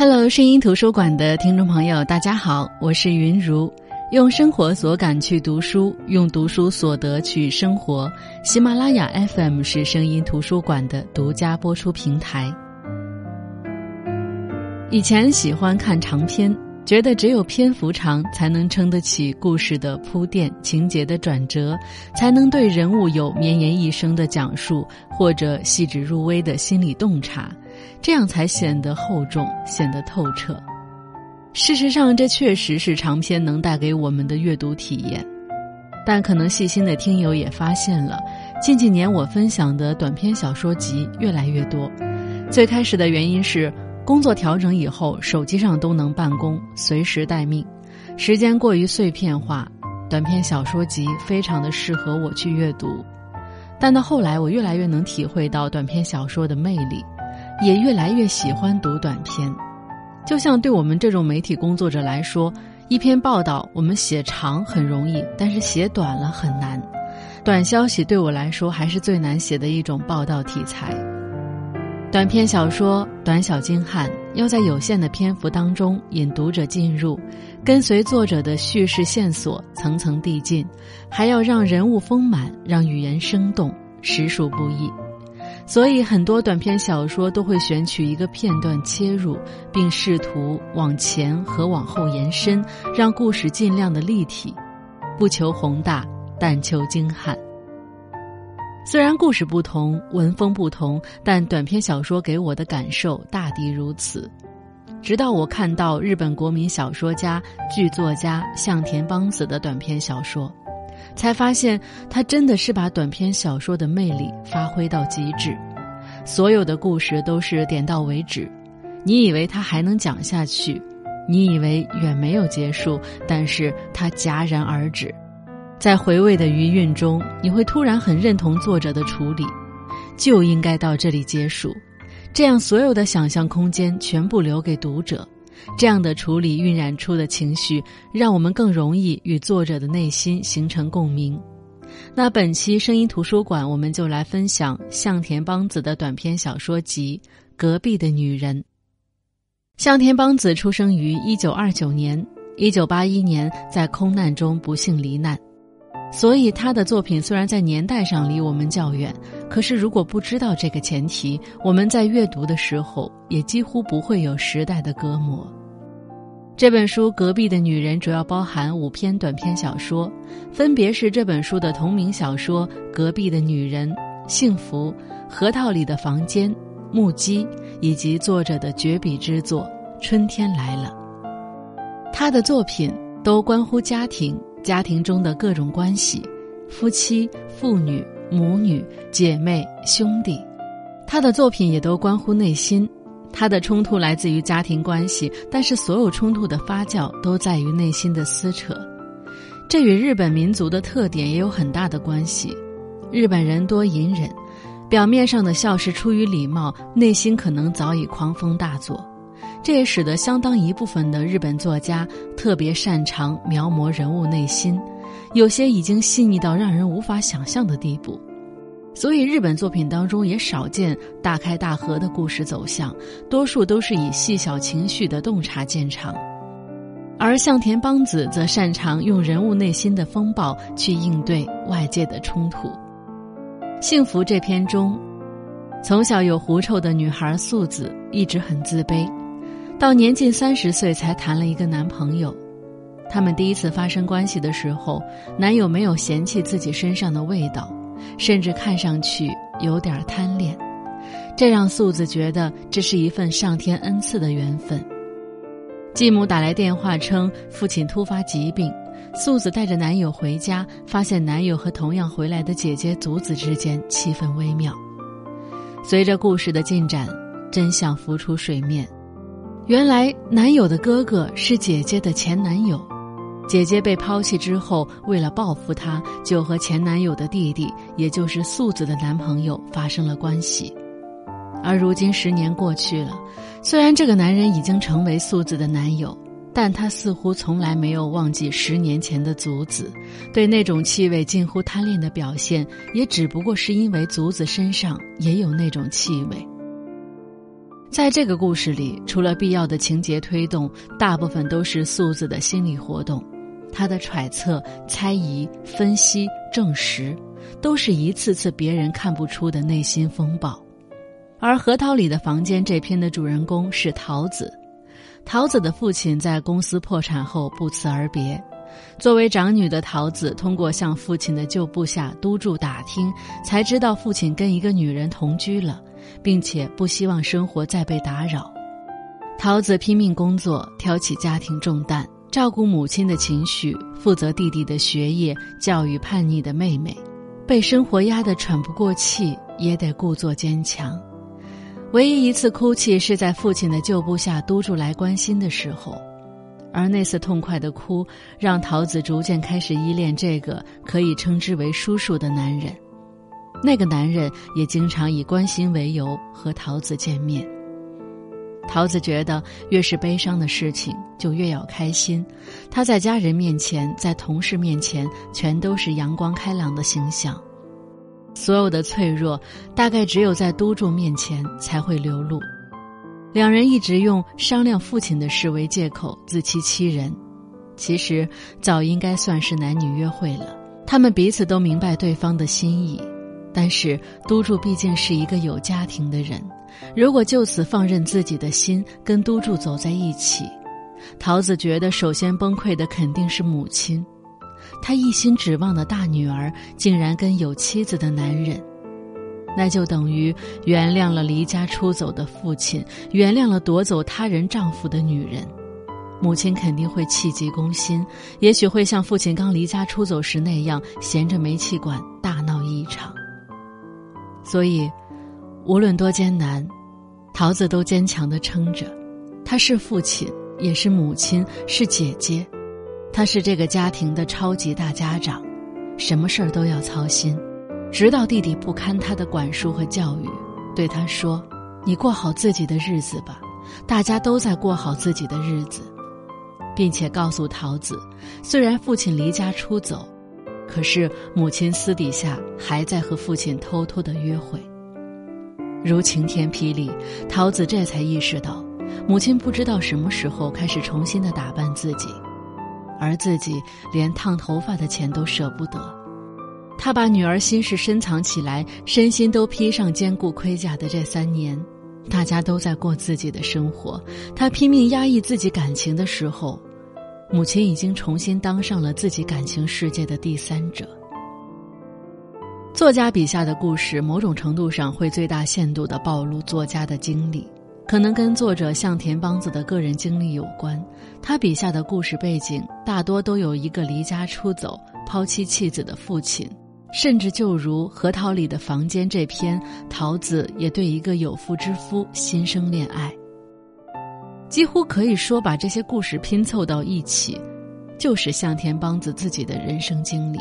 Hello，声音图书馆的听众朋友，大家好，我是云如。用生活所感去读书，用读书所得去生活。喜马拉雅 FM 是声音图书馆的独家播出平台。以前喜欢看长篇，觉得只有篇幅长，才能撑得起故事的铺垫、情节的转折，才能对人物有绵延一生的讲述，或者细致入微的心理洞察，这样才显得厚重，显得透彻。事实上，这确实是长篇能带给我们的阅读体验，但可能细心的听友也发现了，近几年我分享的短篇小说集越来越多。最开始的原因是工作调整以后，手机上都能办公，随时待命，时间过于碎片化，短篇小说集非常的适合我去阅读。但到后来，我越来越能体会到短篇小说的魅力，也越来越喜欢读短篇。就像对我们这种媒体工作者来说，一篇报道我们写长很容易，但是写短了很难。短消息对我来说还是最难写的一种报道题材。短篇小说短小精悍，要在有限的篇幅当中引读者进入，跟随作者的叙事线索层层递进，还要让人物丰满，让语言生动，实属不易。所以，很多短篇小说都会选取一个片段切入，并试图往前和往后延伸，让故事尽量的立体，不求宏大，但求精悍。虽然故事不同，文风不同，但短篇小说给我的感受大抵如此。直到我看到日本国民小说家、剧作家向田邦子的短篇小说。才发现，他真的是把短篇小说的魅力发挥到极致，所有的故事都是点到为止。你以为他还能讲下去，你以为远没有结束，但是他戛然而止。在回味的余韵中，你会突然很认同作者的处理，就应该到这里结束，这样所有的想象空间全部留给读者。这样的处理晕染出的情绪，让我们更容易与作者的内心形成共鸣。那本期声音图书馆，我们就来分享向田邦子的短篇小说集《隔壁的女人》。向田邦子出生于一九二九年，一九八一年在空难中不幸罹难。所以，他的作品虽然在年代上离我们较远，可是如果不知道这个前提，我们在阅读的时候也几乎不会有时代的隔膜。这本书《隔壁的女人》主要包含五篇短篇小说，分别是这本书的同名小说《隔壁的女人》、《幸福》、《核桃里的房间》、《目击》，以及作者的绝笔之作《春天来了》。他的作品都关乎家庭。家庭中的各种关系，夫妻、父女、母女、姐妹、兄弟，他的作品也都关乎内心。他的冲突来自于家庭关系，但是所有冲突的发酵都在于内心的撕扯。这与日本民族的特点也有很大的关系。日本人多隐忍，表面上的笑是出于礼貌，内心可能早已狂风大作。这也使得相当一部分的日本作家特别擅长描摹人物内心，有些已经细腻到让人无法想象的地步。所以，日本作品当中也少见大开大合的故事走向，多数都是以细小情绪的洞察见长。而向田邦子则擅长用人物内心的风暴去应对外界的冲突。《幸福》这篇中，从小有狐臭的女孩素子一直很自卑。到年近三十岁才谈了一个男朋友，他们第一次发生关系的时候，男友没有嫌弃自己身上的味道，甚至看上去有点贪恋，这让素子觉得这是一份上天恩赐的缘分。继母打来电话称父亲突发疾病，素子带着男友回家，发现男友和同样回来的姐姐祖子之间气氛微妙。随着故事的进展，真相浮出水面。原来男友的哥哥是姐姐的前男友，姐姐被抛弃之后，为了报复他，就和前男友的弟弟，也就是素子的男朋友发生了关系。而如今十年过去了，虽然这个男人已经成为素子的男友，但他似乎从来没有忘记十年前的祖子，对那种气味近乎贪恋的表现，也只不过是因为祖子身上也有那种气味。在这个故事里，除了必要的情节推动，大部分都是素子的心理活动。他的揣测、猜疑、分析、证实，都是一次次别人看不出的内心风暴。而《核桃里的房间》这篇的主人公是桃子。桃子的父亲在公司破产后不辞而别，作为长女的桃子，通过向父亲的旧部下督助打听，才知道父亲跟一个女人同居了，并且不希望生活再被打扰。桃子拼命工作，挑起家庭重担。照顾母亲的情绪，负责弟弟的学业，教育叛逆的妹妹，被生活压得喘不过气，也得故作坚强。唯一一次哭泣是在父亲的旧部下督住来关心的时候，而那次痛快的哭，让桃子逐渐开始依恋这个可以称之为叔叔的男人。那个男人也经常以关心为由和桃子见面。桃子觉得，越是悲伤的事情，就越要开心。他在家人面前，在同事面前，全都是阳光开朗的形象。所有的脆弱，大概只有在督助面前才会流露。两人一直用商量父亲的事为借口自欺欺人，其实早应该算是男女约会了。他们彼此都明白对方的心意，但是督助毕竟是一个有家庭的人。如果就此放任自己的心跟督助走在一起，桃子觉得首先崩溃的肯定是母亲。她一心指望的大女儿竟然跟有妻子的男人，那就等于原谅了离家出走的父亲，原谅了夺走他人丈夫的女人。母亲肯定会气急攻心，也许会像父亲刚离家出走时那样，衔着煤气管大闹一场。所以。无论多艰难，桃子都坚强的撑着。他是父亲，也是母亲，是姐姐，他是这个家庭的超级大家长，什么事儿都要操心。直到弟弟不堪他的管束和教育，对他说：“你过好自己的日子吧，大家都在过好自己的日子。”并且告诉桃子，虽然父亲离家出走，可是母亲私底下还在和父亲偷偷的约会。如晴天霹雳，桃子这才意识到，母亲不知道什么时候开始重新的打扮自己，而自己连烫头发的钱都舍不得。他把女儿心事深藏起来，身心都披上坚固盔甲的这三年，大家都在过自己的生活，他拼命压抑自己感情的时候，母亲已经重新当上了自己感情世界的第三者。作家笔下的故事，某种程度上会最大限度地暴露作家的经历，可能跟作者向田邦子的个人经历有关。他笔下的故事背景大多都有一个离家出走、抛妻弃子的父亲，甚至就如《核桃里的房间》这篇，桃子也对一个有妇之夫心生恋爱。几乎可以说，把这些故事拼凑到一起，就是向田邦子自己的人生经历。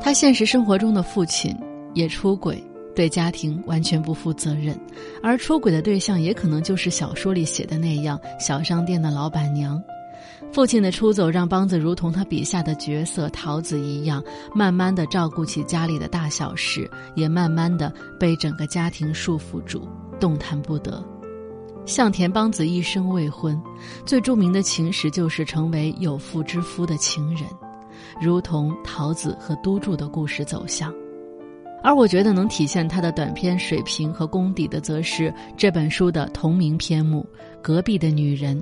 他现实生活中的父亲也出轨，对家庭完全不负责任，而出轨的对象也可能就是小说里写的那样小商店的老板娘。父亲的出走让邦子如同他笔下的角色桃子一样，慢慢的照顾起家里的大小事，也慢慢的被整个家庭束缚住，动弹不得。向田邦子一生未婚，最著名的情史就是成为有妇之夫的情人。如同桃子和都筑的故事走向，而我觉得能体现他的短篇水平和功底的，则是这本书的同名篇目《隔壁的女人》，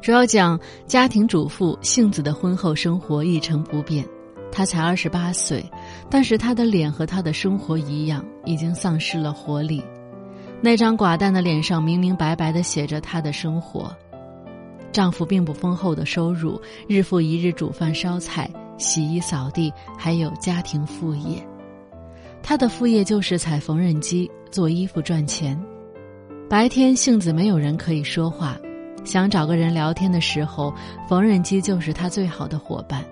主要讲家庭主妇杏子的婚后生活一成不变。她才二十八岁，但是她的脸和她的生活一样，已经丧失了活力。那张寡淡的脸上明明白白的写着她的生活。丈夫并不丰厚的收入，日复一日煮饭烧菜、洗衣扫地，还有家庭副业。她的副业就是踩缝纫机做衣服赚钱。白天杏子没有人可以说话，想找个人聊天的时候，缝纫机就是她最好的伙伴。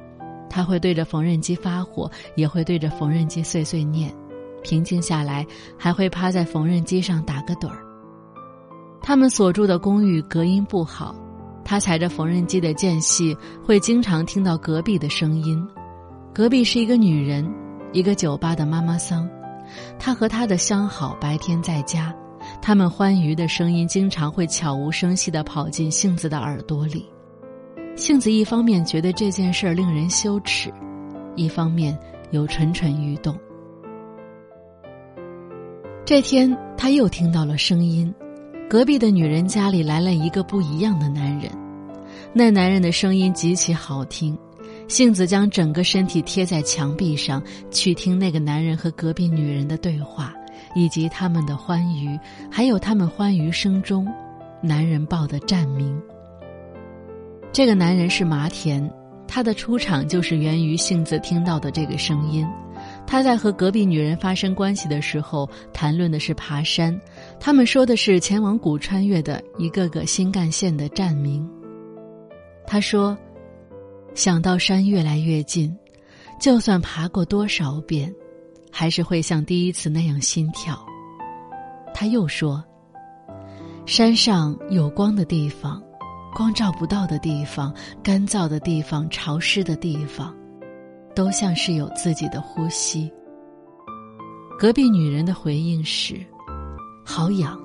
她会对着缝纫机发火，也会对着缝纫机碎碎念。平静下来，还会趴在缝纫机上打个盹儿。他们所住的公寓隔音不好。他踩着缝纫机的间隙，会经常听到隔壁的声音。隔壁是一个女人，一个酒吧的妈妈桑。她和她的相好白天在家，他们欢愉的声音经常会悄无声息地跑进杏子的耳朵里。杏子一方面觉得这件事儿令人羞耻，一方面又蠢蠢欲动。这天，他又听到了声音，隔壁的女人家里来了一个不一样的男人。那男人的声音极其好听，杏子将整个身体贴在墙壁上，去听那个男人和隔壁女人的对话。以及他们的欢愉，还有他们欢愉声中，男人报的战名。这个男人是麻田，他的出场就是源于杏子听到的这个声音。他在和隔壁女人发生关系的时候，谈论的是爬山，他们说的是前往古穿越的一个个新干线的站名。他说：“想到山越来越近，就算爬过多少遍。”还是会像第一次那样心跳。他又说：“山上有光的地方，光照不到的地方，干燥的地方，潮湿的地方，都像是有自己的呼吸。”隔壁女人的回应是：“好痒。”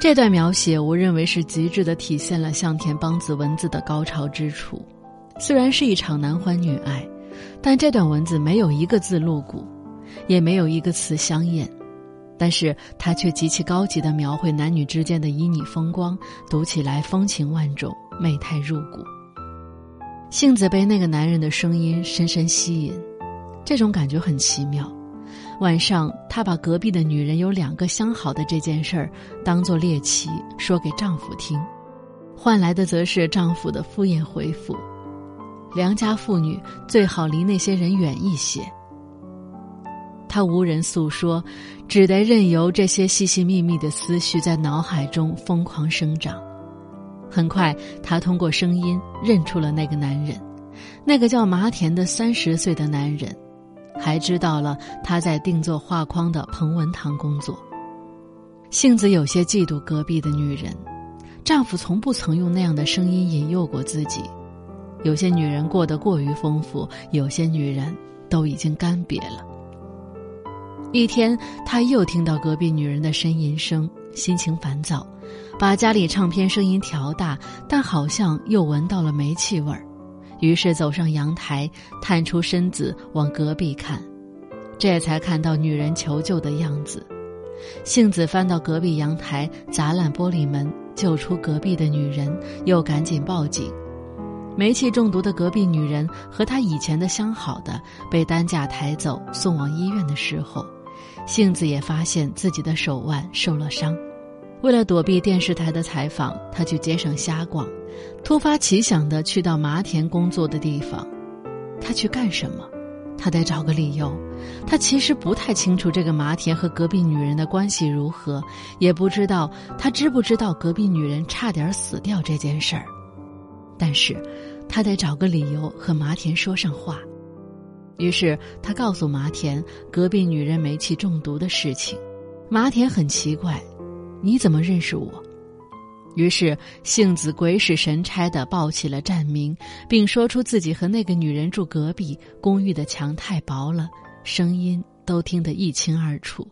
这段描写，我认为是极致的体现了向田邦子文字的高潮之处。虽然是一场男欢女爱，但这段文字没有一个字露骨。也没有一个词香艳，但是它却极其高级的描绘男女之间的旖旎风光，读起来风情万种，媚态入骨。杏子被那个男人的声音深深吸引，这种感觉很奇妙。晚上，她把隔壁的女人有两个相好的这件事儿当做猎奇说给丈夫听，换来的则是丈夫的敷衍回复：“良家妇女最好离那些人远一些。”他无人诉说，只得任由这些细细密密的思绪在脑海中疯狂生长。很快，他通过声音认出了那个男人，那个叫麻田的三十岁的男人，还知道了他在定做画框的彭文堂工作。杏子有些嫉妒隔壁的女人，丈夫从不曾用那样的声音引诱过自己。有些女人过得过于丰富，有些女人都已经干瘪了。一天，他又听到隔壁女人的呻吟声，心情烦躁，把家里唱片声音调大，但好像又闻到了煤气味儿，于是走上阳台，探出身子往隔壁看，这才看到女人求救的样子。杏子翻到隔壁阳台，砸烂玻璃门，救出隔壁的女人，又赶紧报警。煤气中毒的隔壁女人和她以前的相好的被担架抬走，送往医院的时候。杏子也发现自己的手腕受了伤，为了躲避电视台的采访，他去街上瞎逛，突发奇想的去到麻田工作的地方。他去干什么？他得找个理由。他其实不太清楚这个麻田和隔壁女人的关系如何，也不知道他知不知道隔壁女人差点死掉这件事儿。但是，他得找个理由和麻田说上话。于是他告诉麻田隔壁女人煤气中毒的事情，麻田很奇怪，你怎么认识我？于是杏子鬼使神差的报起了站名，并说出自己和那个女人住隔壁，公寓的墙太薄了，声音都听得一清二楚。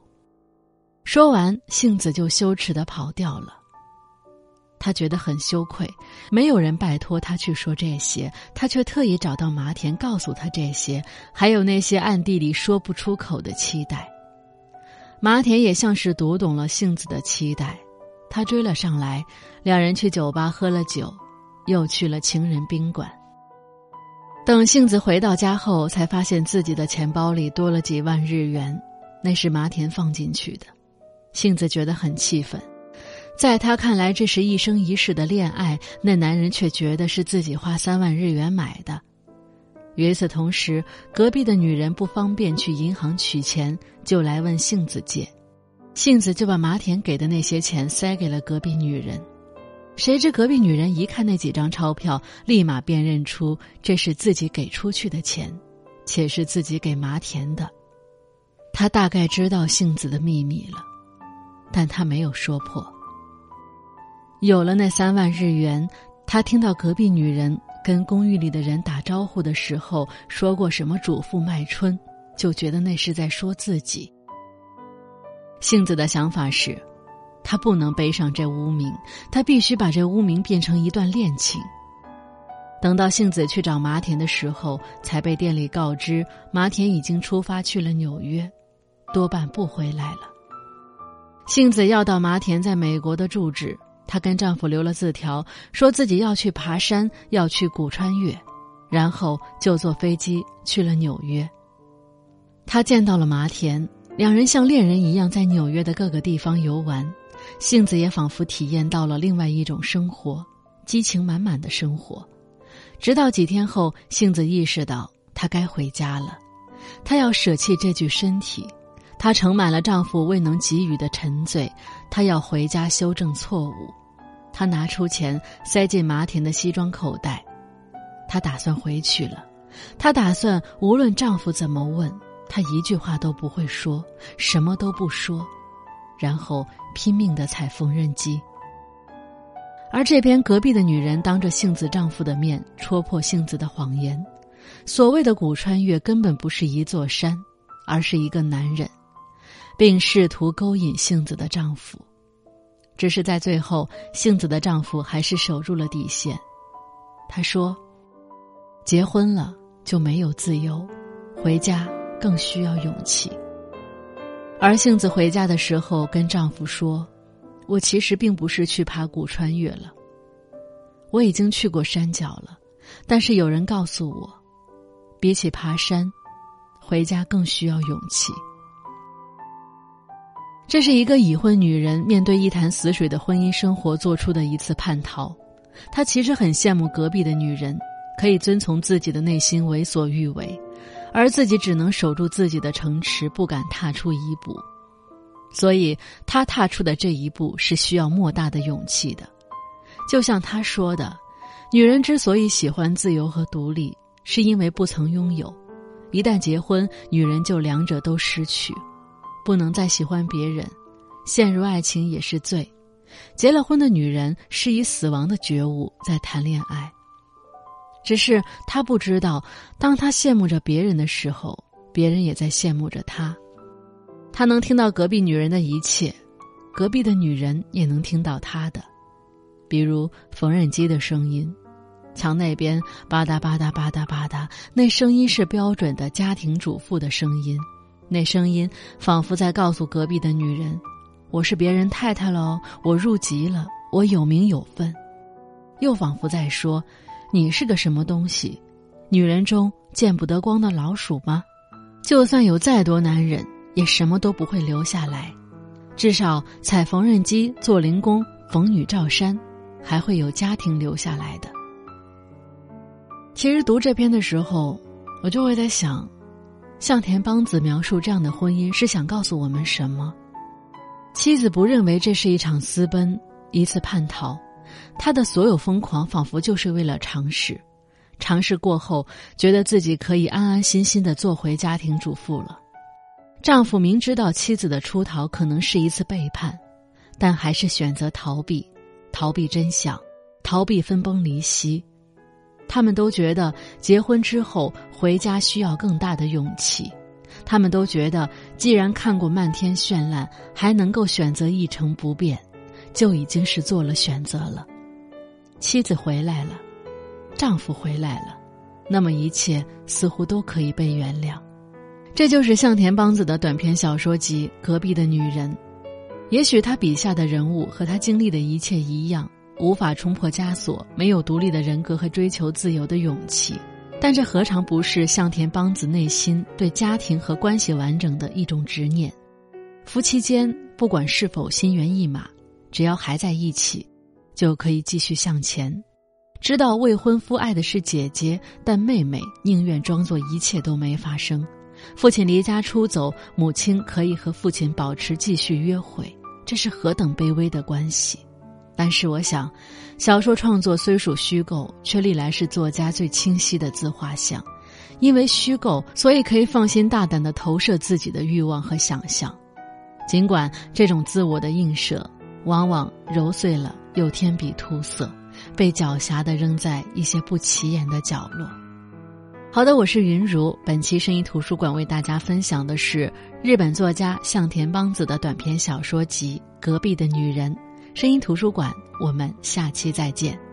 说完，杏子就羞耻的跑掉了。他觉得很羞愧，没有人拜托他去说这些，他却特意找到麻田告诉他这些，还有那些暗地里说不出口的期待。麻田也像是读懂了杏子的期待，他追了上来，两人去酒吧喝了酒，又去了情人宾馆。等杏子回到家后，才发现自己的钱包里多了几万日元，那是麻田放进去的。杏子觉得很气愤。在他看来，这是一生一世的恋爱，那男人却觉得是自己花三万日元买的。与此同时，隔壁的女人不方便去银行取钱，就来问杏子借，杏子就把麻田给的那些钱塞给了隔壁女人。谁知隔壁女人一看那几张钞票，立马辨认出这是自己给出去的钱，且是自己给麻田的。他大概知道杏子的秘密了，但他没有说破。有了那三万日元，他听到隔壁女人跟公寓里的人打招呼的时候说过什么“主妇卖春”，就觉得那是在说自己。杏子的想法是，她不能背上这污名，她必须把这污名变成一段恋情。等到幸子去找麻田的时候，才被店里告知麻田已经出发去了纽约，多半不回来了。幸子要到麻田在美国的住址，她跟丈夫留了字条，说自己要去爬山，要去古川岳，然后就坐飞机去了纽约。她见到了麻田，两人像恋人一样在纽约的各个地方游玩，杏子也仿佛体验到了另外一种生活，激情满满的生活。直到几天后，杏子意识到她该回家了，她要舍弃这具身体，她盛满了丈夫未能给予的沉醉，她要回家修正错误。她拿出钱塞进麻田的西装口袋，她打算回去了，她打算无论丈夫怎么问，她一句话都不会说，什么都不说，然后拼命的踩缝纫机。而这边隔壁的女人当着杏子丈夫的面戳破杏子的谎言，所谓的古川越根本不是一座山，而是一个男人，并试图勾引杏子的丈夫。只是在最后，杏子的丈夫还是守住了底线。他说：“结婚了就没有自由，回家更需要勇气。”而杏子回家的时候跟丈夫说。我其实并不是去爬古穿越了。我已经去过山脚了，但是有人告诉我，比起爬山，回家更需要勇气。这是一个已婚女人面对一潭死水的婚姻生活做出的一次叛逃。她其实很羡慕隔壁的女人，可以遵从自己的内心为所欲为，而自己只能守住自己的城池，不敢踏出一步。所以，他踏出的这一步是需要莫大的勇气的。就像他说的：“女人之所以喜欢自由和独立，是因为不曾拥有；一旦结婚，女人就两者都失去，不能再喜欢别人，陷入爱情也是罪。结了婚的女人是以死亡的觉悟在谈恋爱。只是她不知道，当她羡慕着别人的时候，别人也在羡慕着她。”他能听到隔壁女人的一切，隔壁的女人也能听到他的，比如缝纫机的声音，墙那边吧嗒吧嗒吧嗒吧嗒，那声音是标准的家庭主妇的声音，那声音仿佛在告诉隔壁的女人：“我是别人太太喽，我入籍了，我有名有分。”又仿佛在说：“你是个什么东西？女人中见不得光的老鼠吗？就算有再多男人。”也什么都不会留下来，至少踩缝纫机、做零工、缝女罩衫，还会有家庭留下来的。其实读这篇的时候，我就会在想，向田邦子描述这样的婚姻是想告诉我们什么？妻子不认为这是一场私奔，一次叛逃，他的所有疯狂仿佛就是为了尝试，尝试过后，觉得自己可以安安心心的做回家庭主妇了。丈夫明知道妻子的出逃可能是一次背叛，但还是选择逃避，逃避真相，逃避分崩离析。他们都觉得结婚之后回家需要更大的勇气。他们都觉得，既然看过漫天绚烂，还能够选择一成不变，就已经是做了选择了。妻子回来了，丈夫回来了，那么一切似乎都可以被原谅。这就是向田邦子的短篇小说集《隔壁的女人》，也许他笔下的人物和他经历的一切一样，无法冲破枷锁，没有独立的人格和追求自由的勇气，但这何尝不是向田邦子内心对家庭和关系完整的一种执念？夫妻间不管是否心猿意马，只要还在一起，就可以继续向前。知道未婚夫爱的是姐姐，但妹妹宁愿装作一切都没发生。父亲离家出走，母亲可以和父亲保持继续约会，这是何等卑微的关系！但是我想小说创作虽属虚构却历来是作家最清晰的自画像。因为虚构所以可以放心大胆的投射自己的欲望和想象。尽管这种自我的映射往往揉碎了又添笔涂色被狡黠的扔在一些不起眼的角落。好的我是云如本期声音图书馆为大家分享的是日本作家向田邦子的短篇小说集隔壁的女人。声音图书馆我们下期再见。